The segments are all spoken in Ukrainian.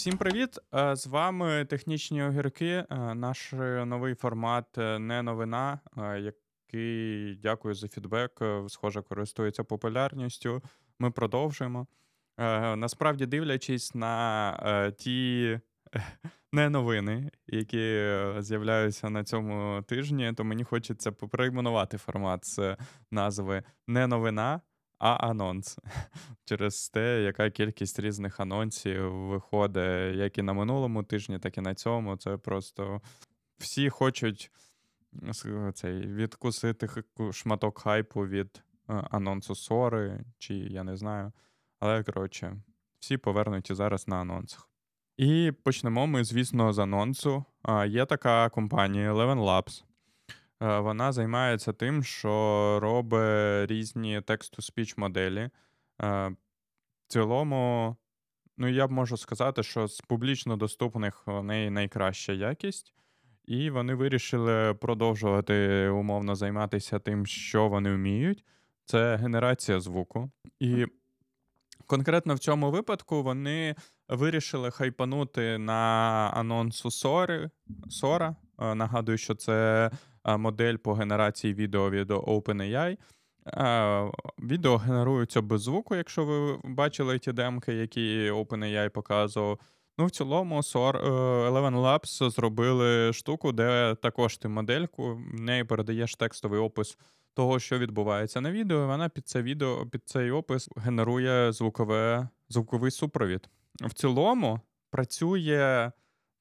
Всім привіт! Е, З вами технічні огірки. Е, Наш е, новий формат не новина, який дякую за фідбек. Схоже, користується популярністю. Ми продовжуємо. Насправді, дивлячись на ті не новини, які з'являються на цьому тижні, то мені хочеться поприйменувати формат з назви не новина, а анонс через те, яка кількість різних анонсів виходить як і на минулому тижні, так і на цьому. Це просто всі хочуть цей, відкусити шматок хайпу від е, анонсу Сори, чи я не знаю. Але коротше, всі повернуті зараз на анонсах. І почнемо ми, звісно, з анонсу. Є така компанія Eleven Labs. Е, Вона займається тим, що робить різні текст-to-speech моделі. Е, В цілому, ну я б можу сказати, що з публічно доступних у неї найкраща якість, і вони вирішили продовжувати умовно займатися тим, що вони вміють. Це генерація звуку. І конкретно в цьому випадку вони вирішили хайпанути на анонсу Сори. Сора. Е, Нагадую, що це модель по генерації відео від OpenAI. Відео генеруються без звуку, якщо ви бачили ті демки, які OpenAI показував. Ну, в цілому, е, Eleven Labs зробили штуку, де також ти модельку, в неї передаєш текстовий опис того, що відбувається на відео, і вона під це відео, під цей опис генерує звукове, звуковий супровід. В цілому працює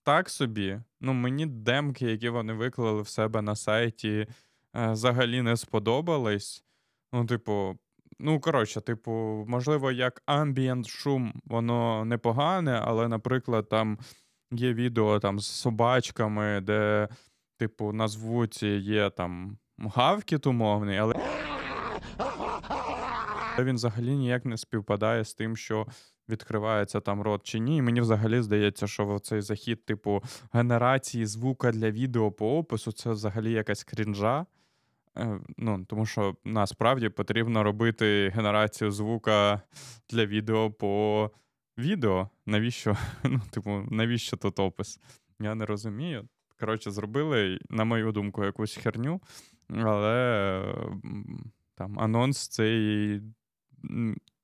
так собі. Ну, мені демки, які вони виклали в себе на сайті, е, взагалі не сподобались. Ну, типу, ну, коротше, типу, можливо, як ambient шум, воно непогане, але, наприклад, там є відео там з собачками, де, типу, на звуці є там гавкіт умовний, але він взагалі ніяк не співпадає з тим, що відкривається там рот чи ні. І мені взагалі здається, що цей захід, типу, генерації звука для відео по опису, це взагалі якась крінжа. Е, Ну, тому що насправді потрібно робити генерацію звука для відео по відео. Навіщо? Ну, типу, навіщо тут опис? Я не розумію. Коротше, зробили, на мою думку, якусь херню, але там анонс цей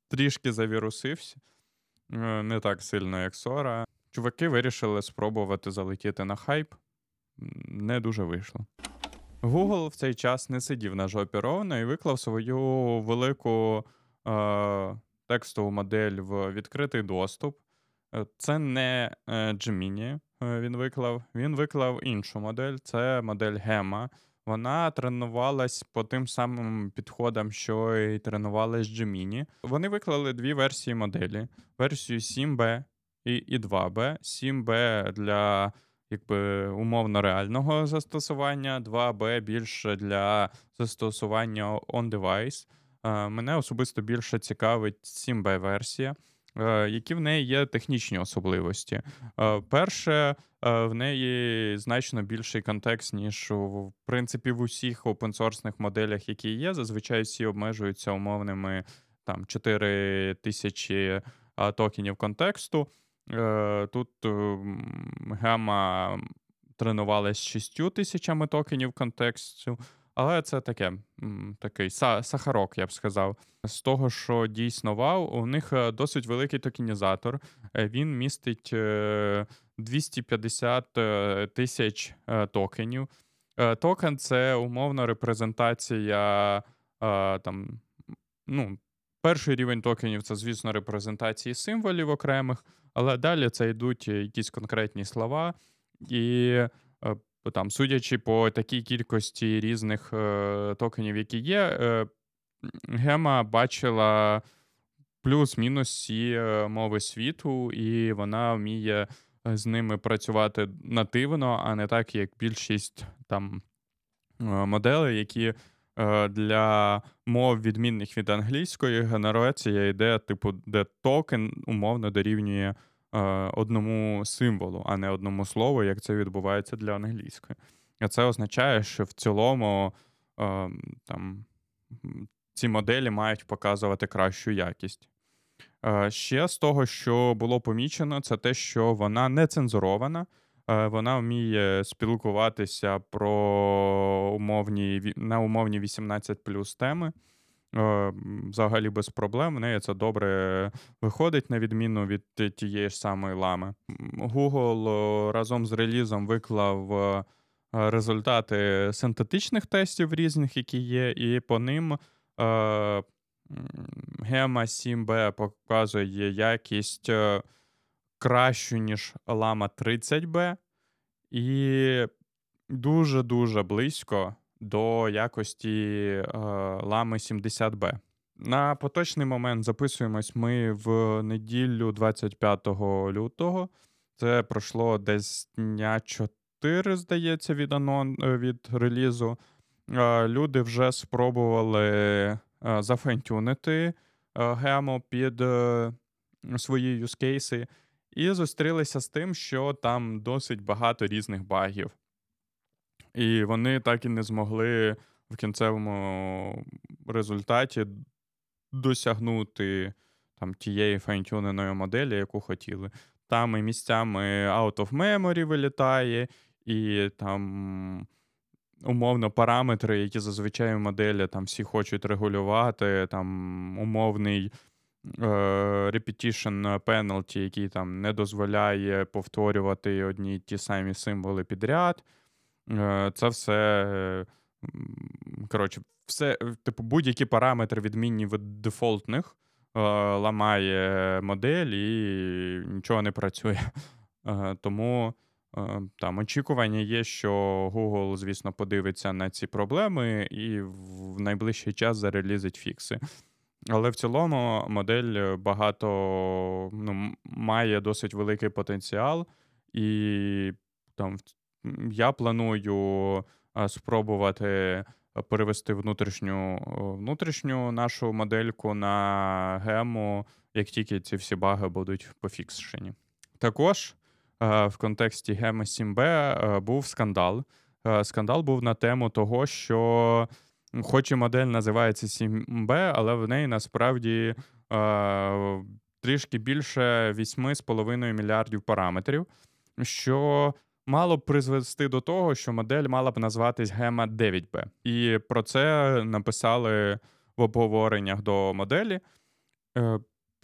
трішки завірусився. Е, Не так сильно, як Сора. Чуваки вирішили спробувати залетіти на хайп. Не дуже вийшло. Google в цей час не сидів на жопі ровно і виклав свою велику е, текстову модель в відкритий доступ. Е, Це не е, Gemini він виклав. Він виклав іншу модель, це модель Gemma. Вона тренувалась по тим самим підходам, що і тренувалась Gemini. Вони виклали дві версії моделі: версію 7B і, і 2B. 7B для якби умовно реального застосування, 2B більше для застосування on-device. Е, Мене особисто більше цікавить 7B версія. Е, Які в неї є технічні особливості? Е, Перше, е, в неї значно більший контекст, ніж в принципі в усіх опенсорсних моделях, які є. Зазвичай всі обмежуються умовними там 4 тисячі токенів контексту. Тут ем, гема тренувалась 6 тисячами токенів контексту, але це таке, такий са- сахарок, я б сказав. З того, що дійсно вау, у них е, досить великий токенізатор. Е, Він містить е, 250 е, тисяч токенів. Токен це умовно репрезентація там, ну, перший рівень токенів це, звісно, репрезентації символів окремих, але далі це йдуть якісь конкретні слова, і е, там, судячи по такій кількості різних е, токенів, які є, е, Гема бачила плюс-мінус всі е, мови світу, і вона вміє з ними працювати нативно, а не так, як більшість там е, моделей, які е, для мов відмінних від англійської генерація йде, типу, де токен умовно дорівнює одному символу, а не одному слову, як це відбувається для англійської. А це означає, що в цілому е, там, ці моделі мають показувати кращу якість. Е, ще з того, що було помічено, це те, що вона не цензурована. Е, вона вміє спілкуватися про умовні на умовні 18 плюс теми. Е, взагалі без проблем. В неї це добре виходить, на відміну від тієї ж самої лами. Google разом з релізом виклав результати синтетичних тестів різних, які є, і по ним. Гема 7B показує якість е, кращу, ніж Lama 30B, і дуже-дуже близько до якості е, Lama 70B. На поточний момент записуємось ми в неділю 25 лютого. Це пройшло десь дня 4, здається, від анон... Е, від релізу. Люди вже спробували зафентюнити гемо під е, свої юзкейси, і зустрілися з тим, що там досить багато різних багів. І вони так і не змогли в кінцевому результаті досягнути там тієї фейнтюненої моделі, яку хотіли. Там і місцями out of memory вилітає, і там умовно параметри, які зазвичай в моделі там всі хочуть регулювати, там умовний е, repetition penalty, який там не дозволяє повторювати одні ті самі символи підряд. Е, Це все. Коротше, все, типу, будь-які параметри, відмінні від дефолтних, е, ламає модель і нічого не працює. Е, тому Е, там очікування є, що Google, звісно, подивиться на ці проблеми і в найближчий час зарелізить фікси. Але в цілому модель багато ну, має досить великий потенціал, і там я планую спробувати перевести внутрішню внутрішню нашу модельку на гему, як тільки ці всі баги будуть пофіксшені. Також Е, в контексті Геми 7Б е, був скандал. Е, скандал був на тему того, що, хоч і модель називається 7Б, але в неї насправді трішки більше 8,5 мільярдів параметрів, що мало б призвести до того, що модель мала б назватись Гема 9Б. І про це написали в обговореннях до моделі.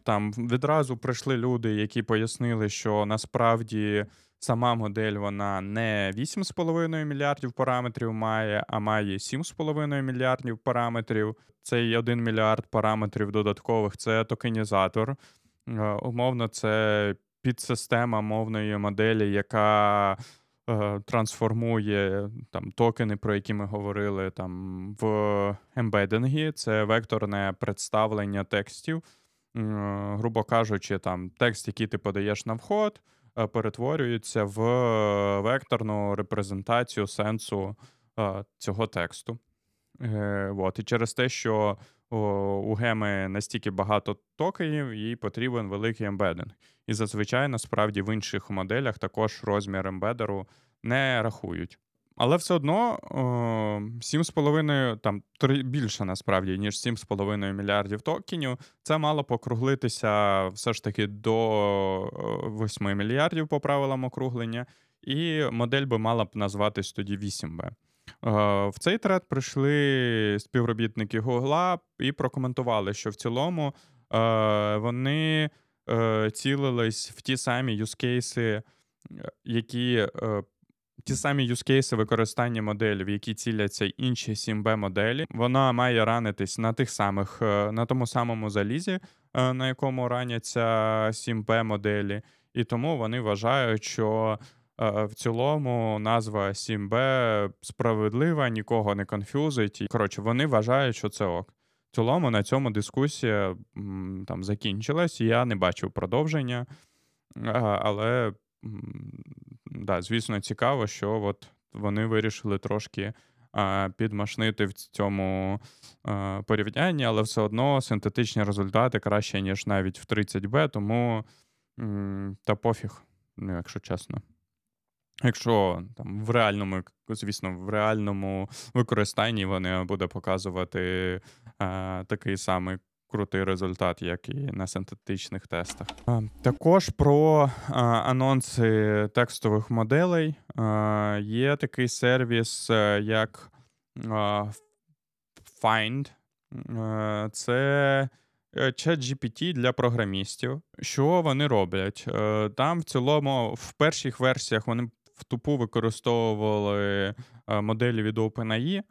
Там відразу прийшли люди, які пояснили, що насправді сама модель вона не 8,5 мільярдів параметрів має, а має 7,5 мільярдів параметрів. Цей 1 мільярд параметрів додаткових це токенізатор. Е, умовно, це підсистема мовної моделі, яка е, трансформує там токени, про які ми говорили там в ембедингі. Це векторне представлення текстів грубо кажучи, там текст, який ти подаєш на вход, е, перетворюється в векторну репрезентацію сенсу е, цього тексту. Е, от. І через те, що у геми настільки багато токенів, їй потрібен великий ембединг. І зазвичай, насправді, в інших моделях також розмір ембедеру не рахують. Але все одно 7,5 там більше насправді, ніж 7,5 мільярдів токенів. Це мало покруглитися все ж таки до 8 мільярдів по правилам округлення, і модель би мала б назватись тоді 8B. В цей тред прийшли співробітники Гугла і прокоментували, що в цілому вони е, цілились в ті самі юзкейси, які е, ті самі юзкейси використання моделі, в які ціляться інші 7B моделі, вона має ранитись на тих самих, е, на тому самому залізі, е, на якому раняться 7B моделі, і тому вони вважають, що е, в цілому назва 7B справедлива, нікого не конфюзить. Коротше, вони вважають, що це ок. В цілому на цьому дискусія там закінчилась, я не бачив продовження, але да, звісно, цікаво, що от вони вирішили трошки підмашнити в цьому порівнянні, але все одно синтетичні результати краще, ніж навіть в 30Б, тому та пофіг, ну, якщо чесно. Якщо там в реальному, звісно, в реальному використанні вони буде показувати а, такий самий крутий результат, як і на синтетичних тестах. Також про анонси текстових моделей є такий сервіс, е, як Find. Це ChatGPT для програмістів. Що вони роблять? Е, там в цілому в перших версіях вони в тупу використовували е, моделі від OpenAI,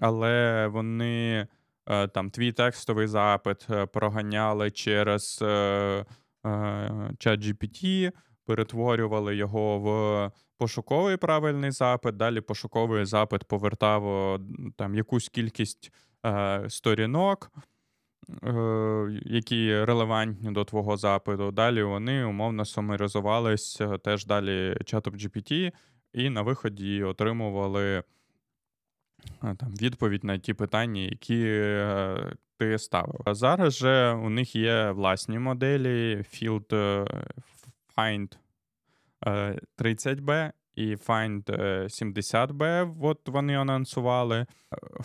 але вони е, там твій текстовий запит проганяли через ChatGPT, перетворювали його в пошуковий правильний запит. Далі пошуковий запит повертав там якусь кількість сторінок. Е, які релевантні до твого запиту. Далі вони умовно сумаризувались е, теж далі чатом GPT, і на виході отримували е, там, відповідь на ті питання, які ти ставив. А зараз же у них є власні моделі Field Find 30B і Find 70B. От вони анонсували.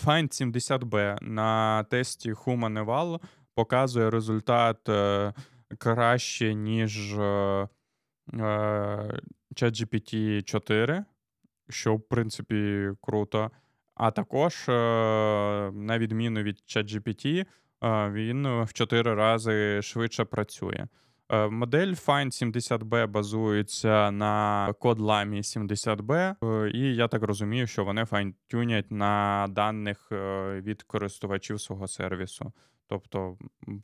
Find 70B на тесті Human Eval показує результат е, краще, ніж е, е, ChatGPT 4, що, в принципі, круто. А також, на відміну від ChatGPT, він в 4 рази швидше працює. Е, модель Find 70B базується на код Lamy 70B, е, і я так розумію, що вони файнтюнять на даних е, від користувачів свого сервісу. Тобто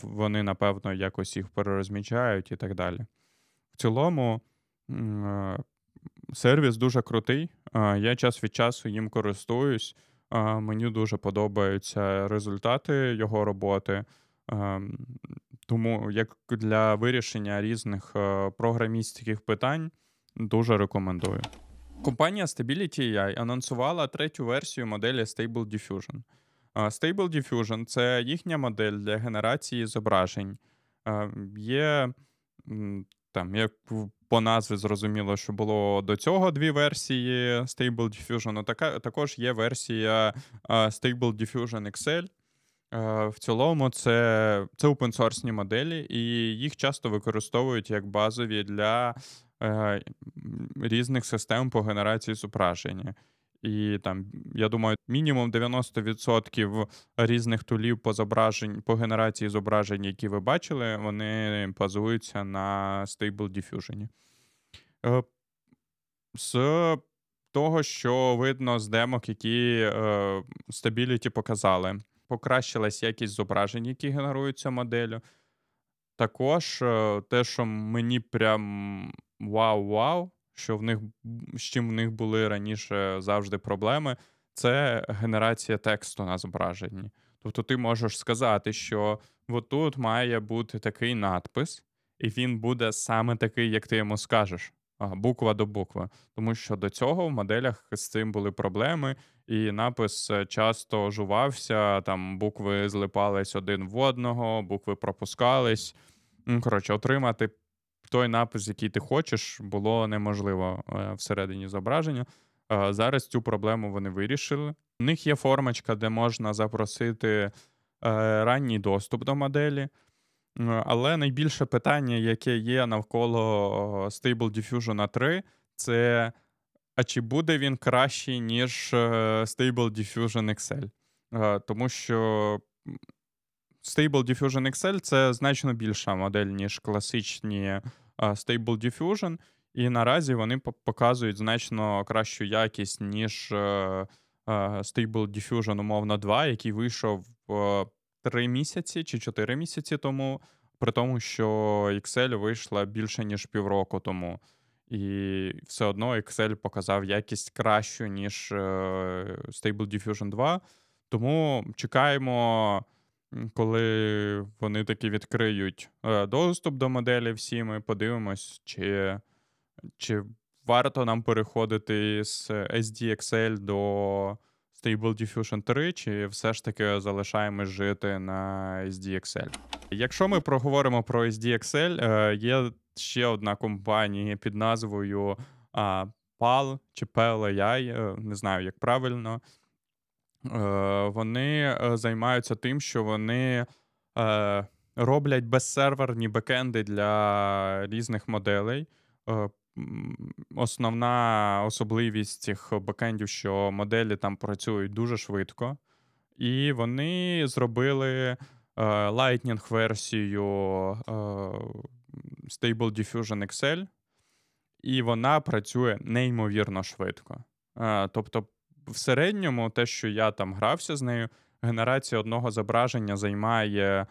вони, напевно, якось їх перерозмічають і так далі. В цілому сервіс дуже крутий. Я час від часу їм користуюсь. Мені дуже подобаються результати його роботи. Тому як для вирішення різних е, програмістських питань дуже рекомендую. Компанія Stability AI анонсувала третю версію моделі Stable Diffusion. Е, Stable Diffusion це їхня модель для генерації зображень. Е, є там, як по назві зрозуміло, що було до цього дві версії Stable Diffusion. Така, також є версія Stable Diffusion XL. Е, в цілому, це це open-source моделі, і їх часто використовують як базові для е, різних систем по генерації зображення. І там, я думаю, мінімум 90% різних тулів по зображень, по генерації зображень, які ви бачили, вони базуються на Stable Diffusion. Е, з того, що видно з демок, які е, Stability показали покращилась якість зображень, які генеруються моделлю. Також е, те, що мені прям вау-вау, що в них з чим в них були раніше завжди проблеми, це генерація тексту на зображенні. Тобто ти можеш сказати, що отут має бути такий надпис, і він буде саме такий, як ти йому скажеш буква до букви. Тому що до цього в моделях з цим були проблеми, і напис е, часто жувався, там букви злипались один в одного, букви пропускались. Коротше, отримати той напис, який ти хочеш, було неможливо е, всередині зображення. Зараз цю проблему вони вирішили. У них є формочка, де можна запросити е, ранній доступ до моделі. Але найбільше питання, яке є навколо Stable Diffusion 3, це а чи буде він кращий, ніж е, Stable Diffusion XL? Е, тому що Stable Diffusion XL це значно більша модель, ніж класичні е, Stable Diffusion, і наразі вони показують значно кращу якість, ніж Stable Diffusion, умовно, 2, який вийшов три місяці чи чотири місяці тому, при тому, що Excel вийшла більше ніж півроку тому. І все одно Excel показав якість кращу, ніж е, Stable Diffusion 2. Тому чекаємо, коли вони таки відкриють е, доступ до моделі всі, ми подивимось, чи чи варто нам переходити з SDXL до Stable Diffusion 3, чи все ж таки залишаємось жити на SDXL. Якщо ми проговоримо про SDXL, е, є ще одна компанія під назвою PAL чи PLAI, е, не знаю, як правильно. Е, вони займаються тим, що вони роблять безсерверні бекенди для різних моделей. Основна особливість цих бекендів, що моделі там працюють дуже швидко, і вони зробили е, Lightning-версію е, Stable Diffusion Excel, і вона працює неймовірно швидко. Е, тобто, в середньому, те, що я там грався з нею, генерація одного зображення займає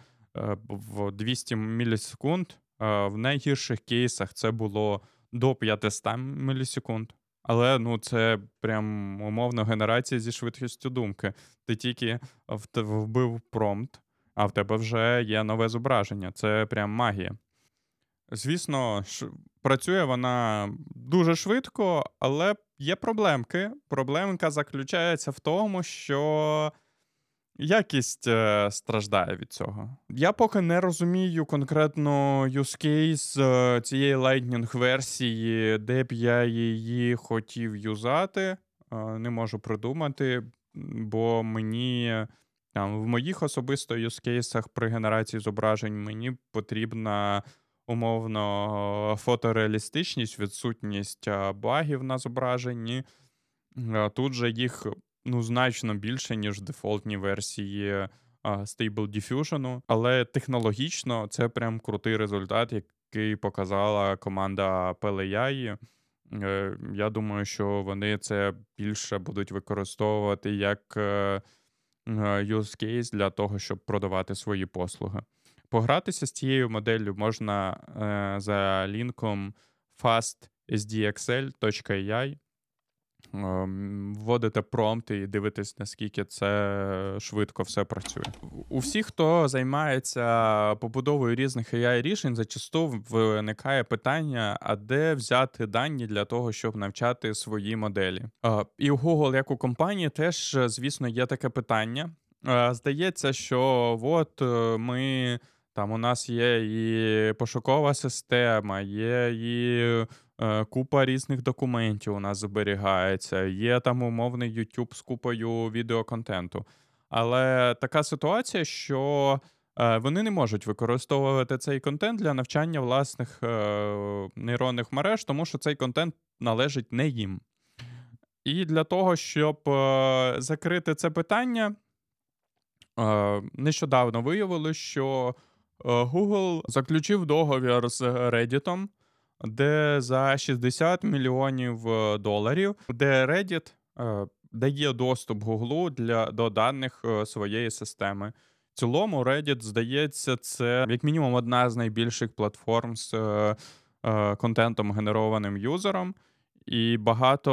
в 200 мілісекунд. В найгірших кейсах це було до 500 мілісекунд. Але ну це прям умовно генерація зі швидкістю думки. Ти тільки вбив промпт, а в тебе вже є нове зображення. Це прям магія. Звісно, працює вона дуже швидко, але є проблемки. Проблемка заключається в тому, що якість е, страждає від цього. Я поки не розумію конкретно use case е, цієї Lightning версії, де б я її хотів юзати. Е, не можу придумати, бо мені там в моїх особисто use кейсах при генерації зображень мені потрібна умовно фотореалістичність, відсутність багів на зображенні. Тут же їх ну, значно більше, ніж в дефолтній версії Stable Diffusion, але технологічно це прям крутий результат, який показала команда PLAI. Е, я думаю, що вони це більше будуть використовувати як е, use case для того, щоб продавати свої послуги. Погратися з цією моделлю можна за лінком fastsdxl.ai. Ем, вводите промпти і дивитесь, наскільки це швидко все працює. У всіх, хто займається побудовою різних ai рішень, зачасту виникає питання: а де взяти дані для того, щоб навчати свої моделі? І у Google, як у компанії, теж, звісно, є таке питання. Здається, що от е, ми. Там у нас є і пошукова система, є і Е, купа різних документів у нас зберігається, є там умовний YouTube з купою відеоконтенту. Але така ситуація, що е, вони не можуть використовувати цей контент для навчання власних е, нейронних мереж, тому що цей контент належить не їм. І для того, щоб закрити це питання, нещодавно виявилось, що Google заключив договір з Reddit, де за 60 мільйонів е, доларів, де Reddit е, дає доступ Гуглу для до даних е, своєї системи. В цілому, Reddit, здається, це як мінімум одна з найбільших платформ з контентом, генерованим юзером. І багато,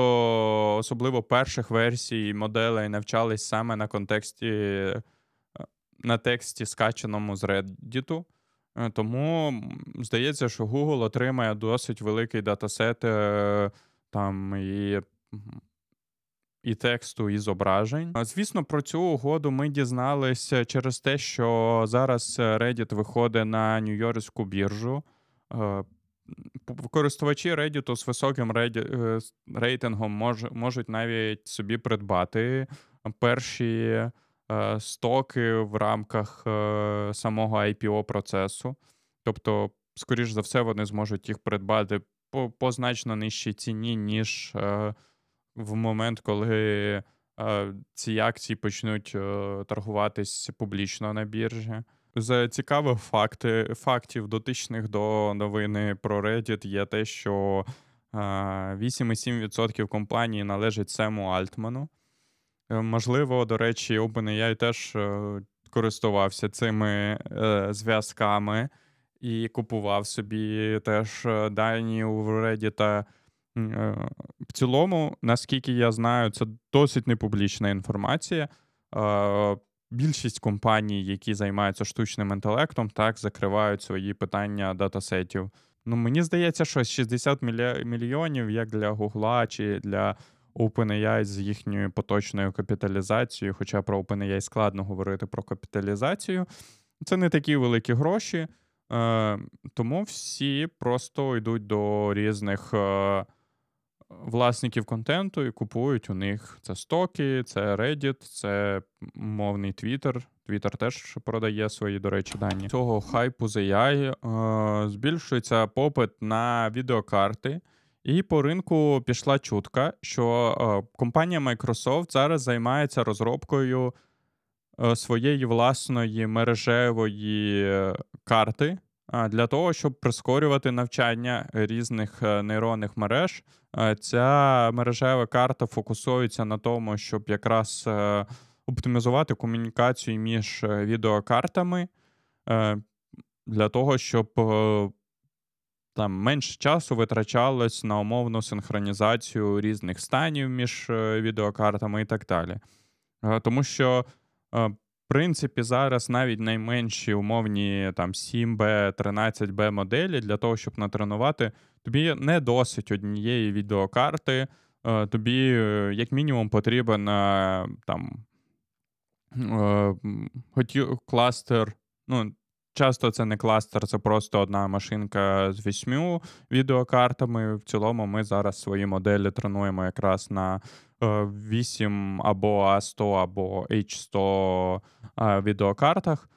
особливо перших версій моделей, навчались саме на контексті, на тексті, скаченому з Reddit. Е, тому здається, що Google отримає досить великий датасет е, там і і тексту, і зображень. Звісно, про цю угоду ми дізналися через те, що зараз Reddit виходить на Нью-Йоркську біржу. Е, користувачі Reddit з високим рейтингом можуть навіть собі придбати перші. Е, стоки в рамках е, самого IPO процесу. Тобто, скоріш за все, вони зможуть їх придбати по, значно нижчій ціні, ніж е, в момент, коли ці акції почнуть торгуватись публічно на біржі. З цікавих факти, фактів, дотичних до новини про Reddit, є те, що 8,7% компанії належить Сему Альтману. Е, можливо, до речі, OpenAI теж е, користувався цими е, зв'язками і купував собі теж дані у Reddit. В цілому, наскільки я знаю, це досить непублічна інформація. Більшість компаній, які займаються штучним інтелектом, так закривають свої питання датасетів. Ну, мені здається, що 60 мільйонів як для Гугла чи для OpenAI з їхньою поточною капіталізацією, хоча про OpenAI складно говорити про капіталізацію. Це не такі великі гроші, е, тому всі просто йдуть до різних е, власників контенту і купують у них це стоки, це Reddit, це мовний Twitter. Twitter теж продає свої, до речі, дані. Цього хайпу з AI е, збільшується попит на відеокарти. І по ринку пішла чутка, що е, компанія Microsoft зараз займається розробкою е, своєї власної мережевої е, карти для того, щоб прискорювати навчання різних нейронних мереж. Ця мережева карта фокусується на тому, щоб якраз оптимізувати комунікацію між відеокартами для того, щоб там менше часу витрачалось на умовну синхронізацію різних станів між е, відеокартами і так далі. Е, тому що, е, в принципі, зараз навіть найменші умовні там 7B, 13B моделі для того, щоб натренувати, тобі не досить однієї відеокарти. Тобі, як мінімум, потрібен там кластер. ну, Часто це не кластер, це просто одна машинка з вісьмю відеокартами. В цілому ми зараз свої моделі тренуємо якраз на 8 е, або A100, або H100 е, відеокартах.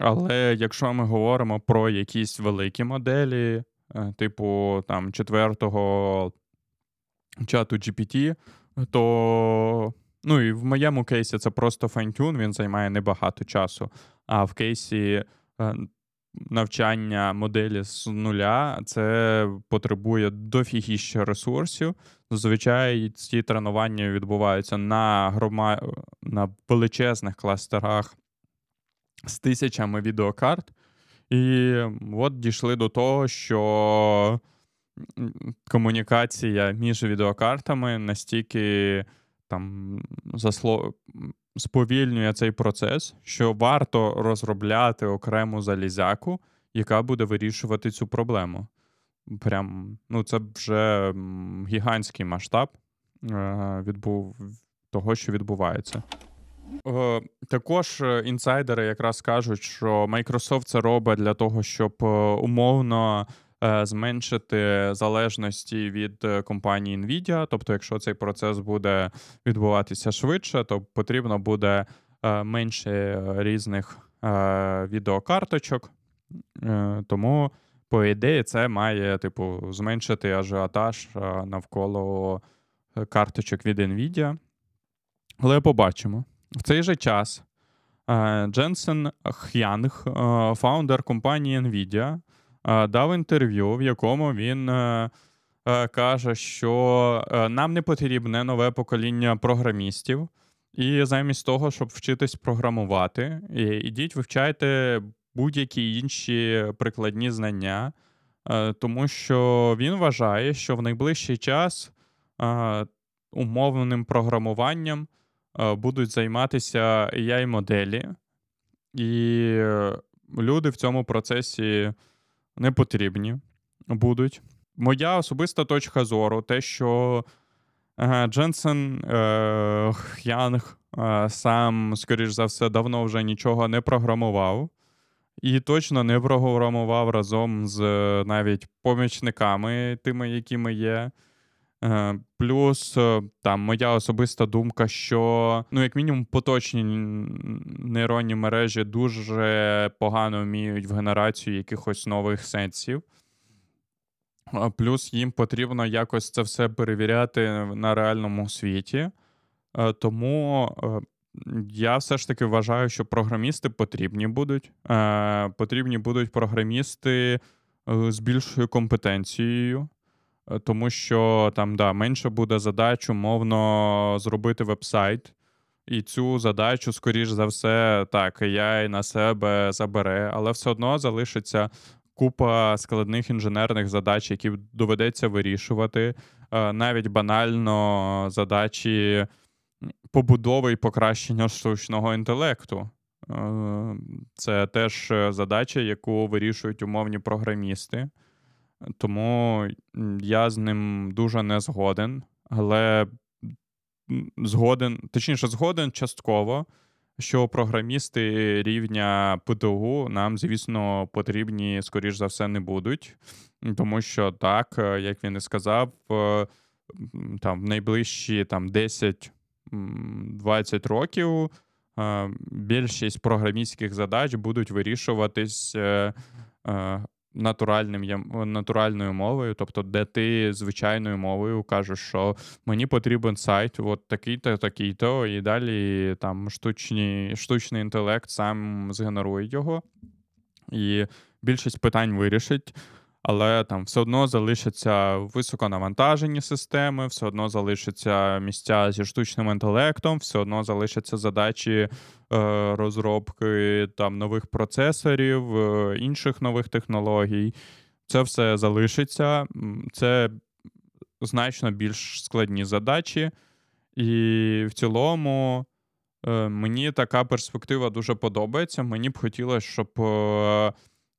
Але якщо ми говоримо про якісь великі моделі, е, типу там четвертого чату GPT, то ну і в моєму кейсі це просто файнтюн, він займає небагато часу. А в кейсі навчання моделі з нуля, це потребує дофігіще ресурсів. Зазвичай ці тренування відбуваються на грома... на величезних кластерах з тисячами відеокарт. І от дійшли до того, що комунікація між відеокартами настільки там засло сповільнює цей процес, що варто розробляти окрему залізяку, яка буде вирішувати цю проблему. Прям, ну, це вже гігантський масштаб е, відбув того, що відбувається. Е, також е, інсайдери якраз кажуть, що Microsoft це робить для того, щоб умовно зменшити залежності від е, компанії Nvidia. Тобто, якщо цей процес буде відбуватися швидше, то потрібно буде е, менше різних відеокарточок. Тому, по ідеї, це має типу зменшити ажіотаж навколо карточок від Nvidia. Але побачимо. В цей же час Дженсен Х'янг, фаундер компанії Nvidia, дав інтерв'ю, в якому він е, е, каже, що е, нам не потрібне нове покоління програмістів, і замість того, щоб вчитись програмувати, ідіть, вивчайте будь-які інші прикладні знання, тому що він вважає, що в найближчий час умовним програмуванням будуть займатися ai моделі і люди в цьому процесі не потрібні будуть. Моя особиста точка зору, те, що е, Дженсен е, Х'янг е, сам, скоріш за все, давно вже нічого не програмував. І точно не програмував разом з навіть помічниками, тими, якими є. Е, плюс е, там моя особиста думка, що, ну, як мінімум, поточні нейронні мережі дуже погано вміють в генерацію якихось нових сенсів. Плюс їм потрібно якось це все перевіряти на реальному світі. Е, тому я все ж таки вважаю, що програмісти потрібні будуть. Потрібні будуть програмісти з більшою компетенцією. Е, тому що там да, менше буде задач, умовно, зробити веб-сайт. І цю задачу, скоріш за все, так, AI на себе забере, але все одно залишиться купа складних інженерних задач, які доведеться вирішувати. Е, навіть банально задачі побудови і покращення штучного інтелекту. Е, це теж задача, яку вирішують умовні програмісти. Тому я з ним дуже не згоден, але згоден, точніше, згоден частково, що програмісти рівня ПТУ нам, звісно, потрібні, скоріш за все, не будуть. Тому що так, як він і сказав, там, в найближчі там, 10-20 років більшість програмістських задач будуть вирішуватись натуральним натуральною мовою, тобто, де ти звичайною мовою кажеш, що мені потрібен сайт, от такий-то, такий-то, і далі там штучні, штучний інтелект сам згенерує його. І більшість питань вирішить але там все одно залишаться високонавантажені системи, все одно залишаться місця зі штучним інтелектом, все одно залишаться задачі е, розробки там нових процесорів, е, інших нових технологій. Це все залишиться. Це значно більш складні задачі. І в цілому е, мені така перспектива дуже подобається. Мені б хотілося, щоб.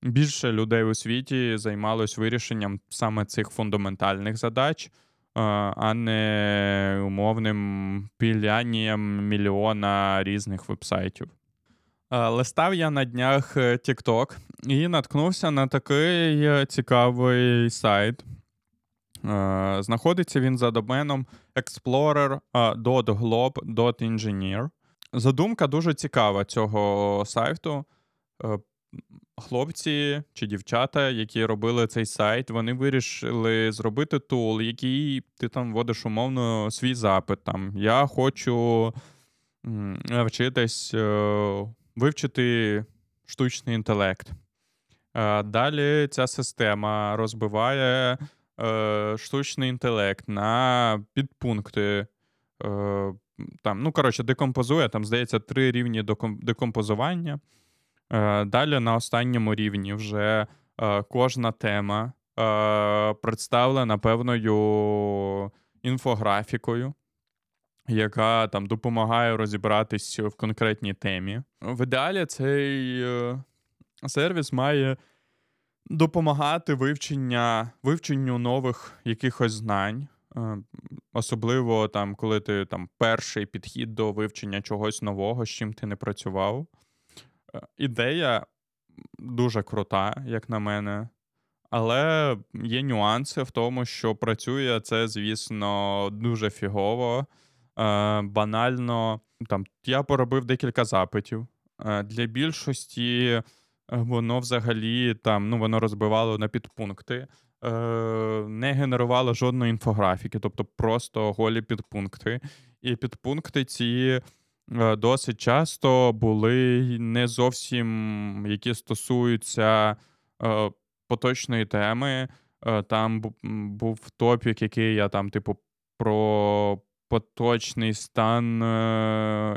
Е, більше людей у світі займалось вирішенням саме цих фундаментальних задач, а не умовним пілянням мільйона різних вебсайтів. Листав я на днях е, TikTok і наткнувся на такий е, цікавий сайт. Знаходиться він за доменом explorer.globe.engineer. Задумка дуже цікава цього сайту. Е, хлопці чи дівчата, які робили цей сайт, вони вирішили зробити тул, який ти там вводиш умовно свій запит. Там Я хочу вчитись е, вивчити штучний інтелект. Далі ця система розбиває е, штучний інтелект на підпункти. Е, там, Ну, коротше, декомпозує, там, здається, три рівні декомпозування. Е, далі на останньому рівні вже е, кожна тема е, представлена певною інфографікою, яка там допомагає розібратись в конкретній темі. В ідеалі цей сервіс має допомагати вивчення, вивченню нових якихось знань. Особливо там, коли ти там перший підхід до вивчення чогось нового, з чим ти не працював. Е, ідея дуже крута, як на мене. Але є нюанси в тому, що працює це, звісно, дуже фігово. Е, банально, там я поробив декілька запитів. Е, для більшості воно взагалі там ну, воно розбивало на підпункти, не генерувало жодної інфографіки, тобто просто голі підпункти. І підпункти ці Е, досить часто були не зовсім які стосуються е, поточної теми. Е, там був топік, який я там, типу, про поточний стан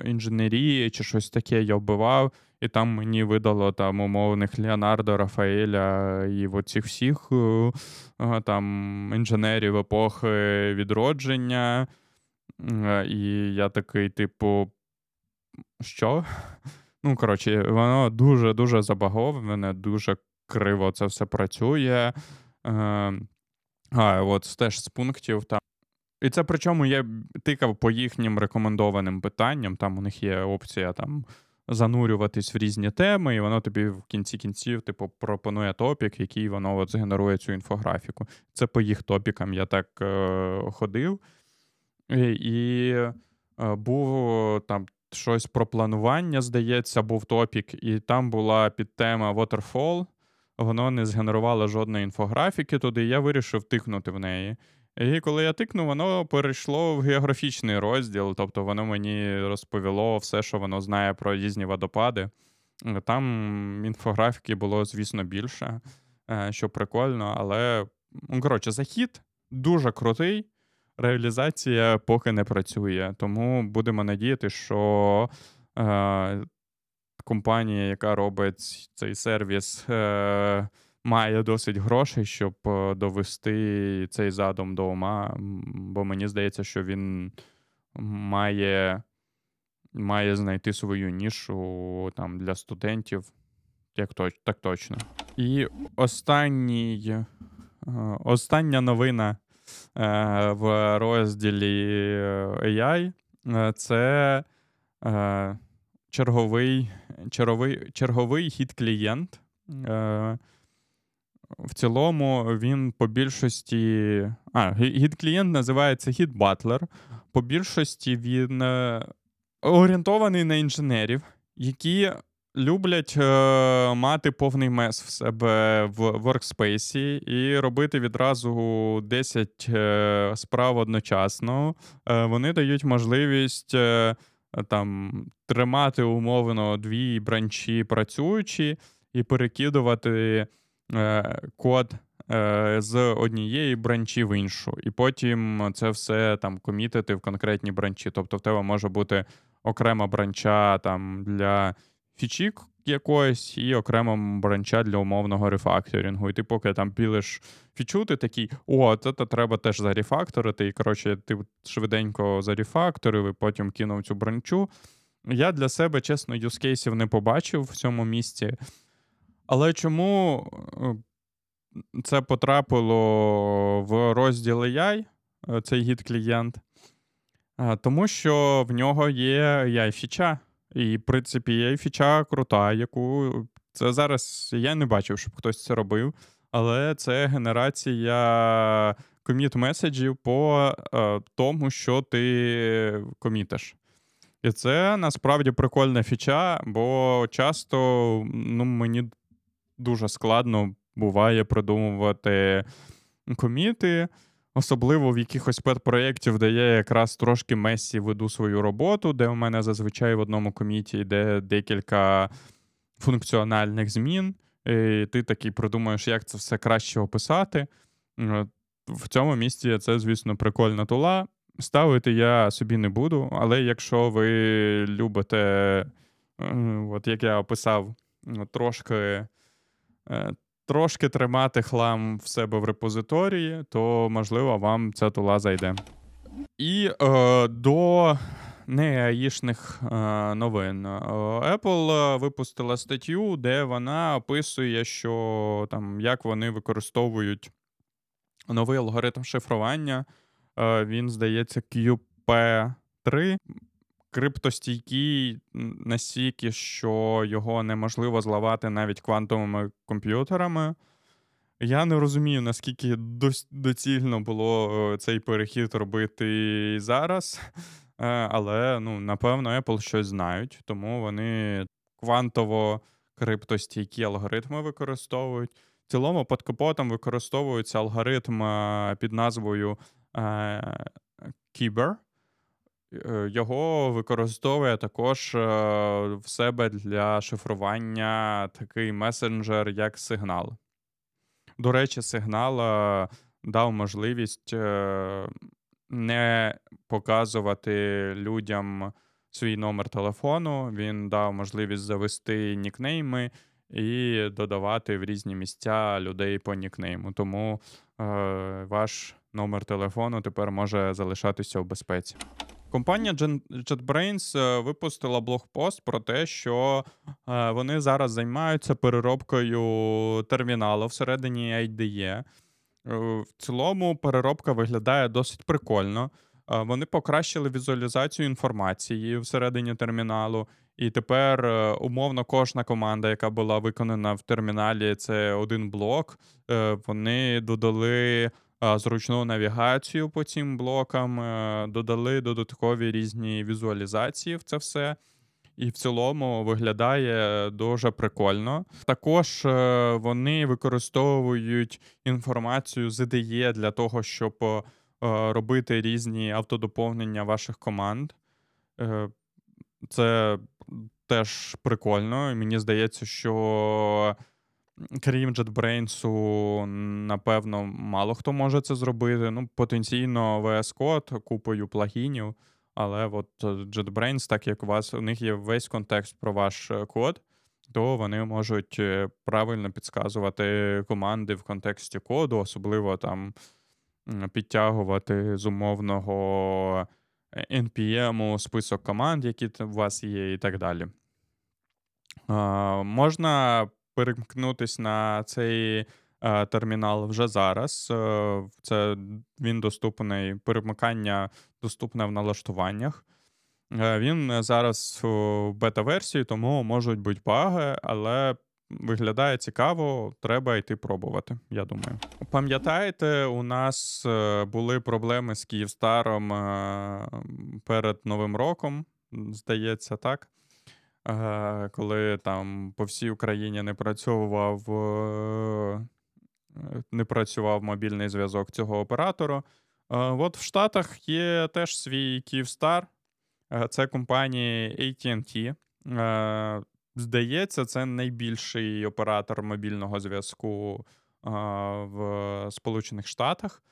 інженерії чи щось таке я вбивав, і там мені видало там умовних Леонардо Рафаеля і оцих всіх там інженерів епохи відродження. І я такий, типу, що? Ну, коротше, воно дуже-дуже забаговане, дуже криво це все працює. Е, а, от теж з пунктів там. І це причому я тикав по їхнім рекомендованим питанням. Там у них є опція там занурюватись в різні теми, і воно тобі в кінці кінців, типу, пропонує топік, який воно от згенерує цю інфографіку. Це по їх топікам я так е, ходив. І, і е, був там щось про планування, здається, був топік, і там була підтема Waterfall. Воно не згенерувало жодної інфографіки туди, і я вирішив тикнути в неї. І коли я тикнув, воно перейшло в географічний розділ, тобто воно мені розповіло все, що воно знає про різні водопади. Там інфографіки було, звісно, більше, е, що прикольно, але, ну, коротше, захід дуже крутий реалізація поки не працює. Тому будемо надіяти, що е, компанія, яка робить цей сервіс, е, має досить грошей, щоб е, довести цей задум до ума. Бо мені здається, що він має має знайти свою нішу там для студентів. Як то, так точно. І останній, е, остання новина в розділі е, AI, е, це черговий черговий, черговий хід клієнт. в цілому він по більшості. А, гід-клієнт називається Git Butler. По більшості він е, орієнтований на інженерів, які люблять е, мати повний мес в себе в workspace і робити відразу 10 е, справ одночасно. Е, Вони дають можливість е, там тримати умовно дві бранчі працюючі і перекидувати е, код. Е, з однієї бранчі в іншу, і потім це все там комітити в конкретні бранчі. Тобто в тебе може бути окрема бранча там для фічік якоїсь, і окрема бранча для умовного рефакторингу. І ти поки там пілиш фічу, ти такий, о, це треба теж зарефакторити. І коротше, ти швиденько зарефакторив і потім кинув цю бранчу. Я для себе, чесно, юзкейсів не побачив в цьому місці. Але чому е, це потрапило в розділ AI, е, цей гід клієнт? Тому що в нього є ai фіча і, в принципі, є фіча крута, яку це зараз я не бачив, щоб хтось це робив. Але це генерація коміт меседжів по е, тому, що ти комітиш. І це насправді прикольна фіча, бо часто ну, мені дуже складно буває придумувати коміти. Особливо в якихось педпроєктів, де я якраз трошки месі веду свою роботу, де у мене зазвичай в одному коміті йде декілька функціональних змін, і ти такий придумаєш, як це все краще описати. В цьому місці це, звісно, прикольна тула. Ставити я собі не буду, але якщо ви любите, е, от як я описав, трошки е, трошки тримати хлам в себе в репозиторії, то, можливо, вам ця тула зайде. І е, до не аїшних е, новин. Е, Apple випустила статтю, де вона описує, що там як вони використовують новий алгоритм шифрування. Е, він здається, QP3 криптостійкий настільки, що його неможливо зламати навіть квантовими комп'ютерами. Я не розумію, наскільки доцільно було е, цей перехід робити зараз. Е, але, ну, напевно, Apple щось знають, тому вони квантово криптостійкі алгоритми використовують. В цілому, під капотом використовується алгоритм е, під назвою Kyber. Е, його використовує також е, в себе для шифрування такий месенджер, як сигнал. До речі, сигнал е, дав можливість не показувати людям свій номер телефону. Він дав можливість завести нікнейми і додавати в різні місця людей по нікнейму. Тому ваш номер телефону тепер може залишатися в безпеці. Компанія JetBrains е, випустила блогпост про те, що е, вони зараз займаються переробкою терміналу всередині IDE. Е, в цілому переробка виглядає досить прикольно. Вони покращили візуалізацію інформації всередині терміналу, і тепер умовно кожна команда, яка була виконана в терміналі, це один блок. Вони додали зручну навігацію по цим блокам, е, додали додаткові різні візуалізації в це все. І в цілому виглядає дуже прикольно. Також е, вони використовують інформацію з IDE для того, щоб е, робити різні автодоповнення ваших команд. Це теж прикольно. Мені здається, що Крім JetBrains, напевно, мало хто може це зробити. Ну, потенційно, VS Code купою плагінів, але от е, JetBrains, так як у вас у них є весь контекст про ваш е, код, то вони можуть е, правильно підказувати команди в контексті коду, особливо там підтягувати з умовного NPM список команд, які у вас є, і так далі. Можна перемкнутись на цей е, термінал вже зараз. Е, це він доступний, перемикання доступне в налаштуваннях. Е, він зараз в бета-версії, тому можуть бути баги, але виглядає цікаво, треба йти пробувати, я думаю. Пам'ятаєте, у нас були проблеми з Київстаром перед Новим роком, здається, так? Е, коли там по всій Україні не працював не працював мобільний зв'язок цього оператору. От в Штатах є теж свій Київстар. Це компанія AT&T. Здається, це найбільший оператор мобільного зв'язку в Сполучених Штатах,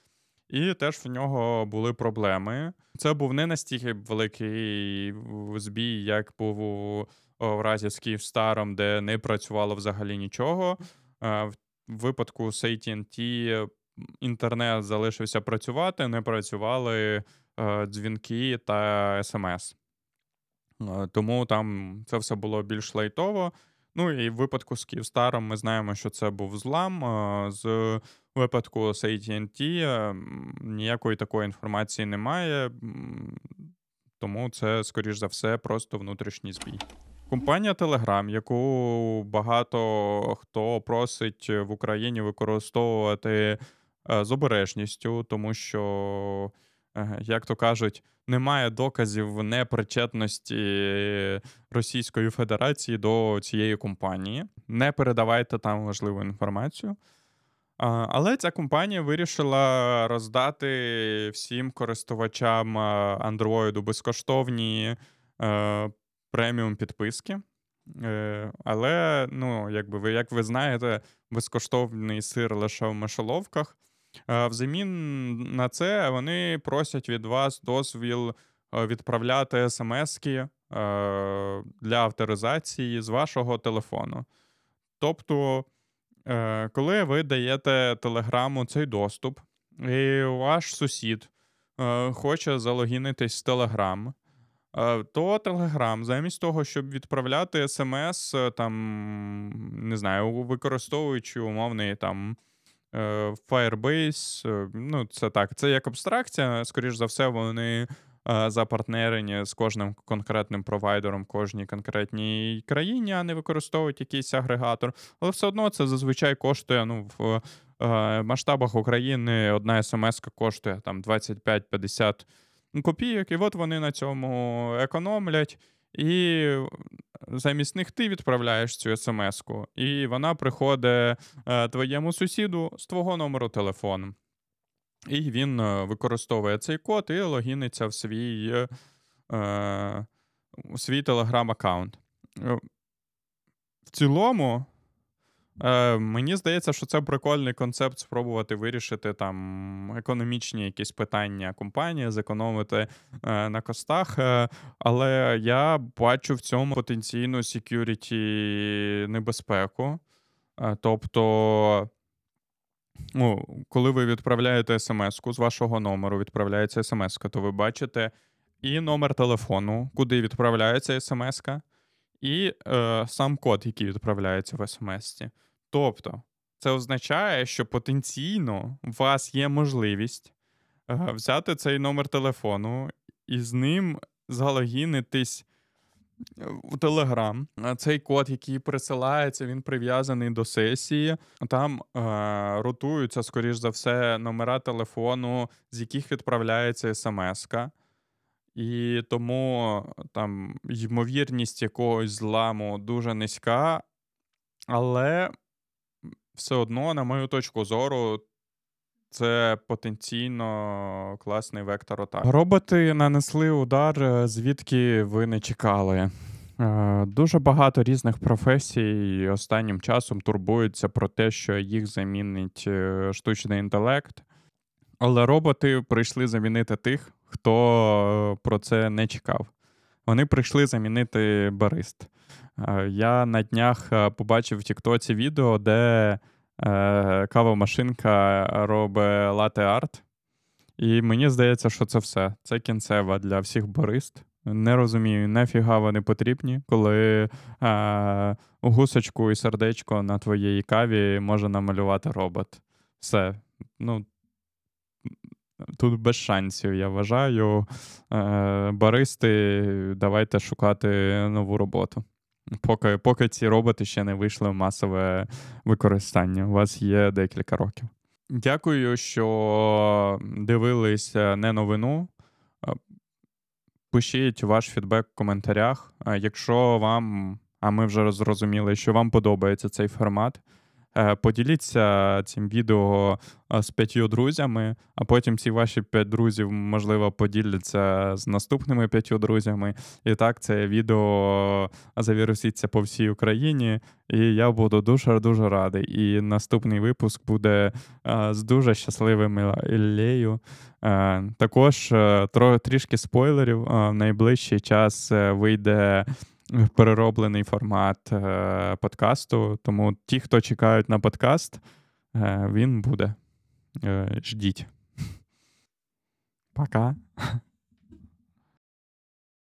і теж в нього були проблеми. Це був не настільки великий збій, як був в разі з Київстаром, де не працювало взагалі нічого. В випадку з AT&T інтернет залишився працювати, не працювали дзвінки та смс. Тому там це все було більш лайтово. Ну і в випадку з Київстаром ми знаємо, що це був злам. З випадку з AT&T ніякої такої інформації немає, тому це, скоріш за все, просто внутрішній збій. Компанія Telegram, яку багато хто просить в Україні використовувати е, з обережністю, тому що, як то кажуть, немає доказів непричетності Російської Федерації до цієї компанії. Не передавайте там важливу інформацію. Але ця компанія вирішила роздати всім користувачам Android безкоштовні е, преміум підписки. Е, але, ну, якби ви, як ви знаєте, безкоштовний сир лише в мишоловках. Взамін на це вони просять від вас дозвіл е, відправляти смски е, для авторизації з вашого телефону. Тобто, е, коли ви даєте телеграму цей доступ, і ваш сусід хоче залогінитись з Телеграм, то Телеграм, замість того, щоб відправляти смс, там, не знаю, використовуючи умовний там Е, Firebase, е, ну, це так, це як абстракція. Скоріш за все, вони е, запартнерені з кожним конкретним провайдером кожній конкретній країні, а не використовують якийсь агрегатор. Але все одно це зазвичай коштує ну, в масштабах України одна смс коштує там 25-50 копійок, і от вони на цьому економлять. І замість них ти відправляєш цю смс-ку, і вона приходить е, твоєму сусіду з твого номеру телефону. І він е, використовує цей код і логіниться в свій е, е свій телеграм-аккаунт. В цілому, Е, Мені здається, що це прикольний концепт спробувати вирішити там економічні якісь питання компанії, зекономити е, на костах. Е, але я бачу в цьому потенційну security небезпеку. Е, тобто. Ну, коли ви відправляєте смс-ку з вашого номеру, відправляється смс, то ви бачите і номер телефону, куди відправляється смс-ка, і е, сам код, який відправляється в смс-ці. Тобто, це означає, що потенційно у вас є можливість е, взяти цей номер телефону і з ним залогінитись в Телеграм. Цей код, який присилається, він прив'язаний до сесії. Там е, ротуються, скоріш за все, номера телефону, з яких відправляється смс-ка. І тому там ймовірність якогось зламу дуже низька, але все одно, на мою точку зору, це потенційно класний вектор атаки. Роботи нанесли удар, е, звідки ви не чекали. Е, дуже багато різних професій останнім часом турбуються про те, що їх замінить е, штучний інтелект. Але роботи прийшли замінити тих, хто про це не чекав. Вони прийшли замінити барист. Я на днях побачив в Тіктоці відео, де е, кава-машинка робить лате-арт. І мені здається, що це все. Це кінцева для всіх барист. Не розумію, нафіга вони потрібні, коли е, гусочку і сердечко на твоїй каві може намалювати робот. Все. Ну, Тут без шансів, я вважаю. Е, Баристи, давайте шукати нову роботу. поки, поки ці роботи ще не вийшли в масове використання. У вас є декілька років. Дякую, що дивились не новину. Пишіть ваш фідбек в коментарях. Якщо вам, а ми вже зрозуміли, що вам подобається цей формат. Е, поділіться цим відео з п'ятью друзями, а потім ці ваші п'ять друзів, можливо, поділяться з наступними п'ятью друзями. І так це відео завіруситься по всій Україні. І я буду дуже-дуже радий. І наступний випуск буде з дуже щасливим Іллею. Е, також е, трішки спойлерів. В найближчий час вийде перероблений формат е, подкасту. Тому ті, хто чекають на подкаст, е, він буде. Е, ждіть. Пока.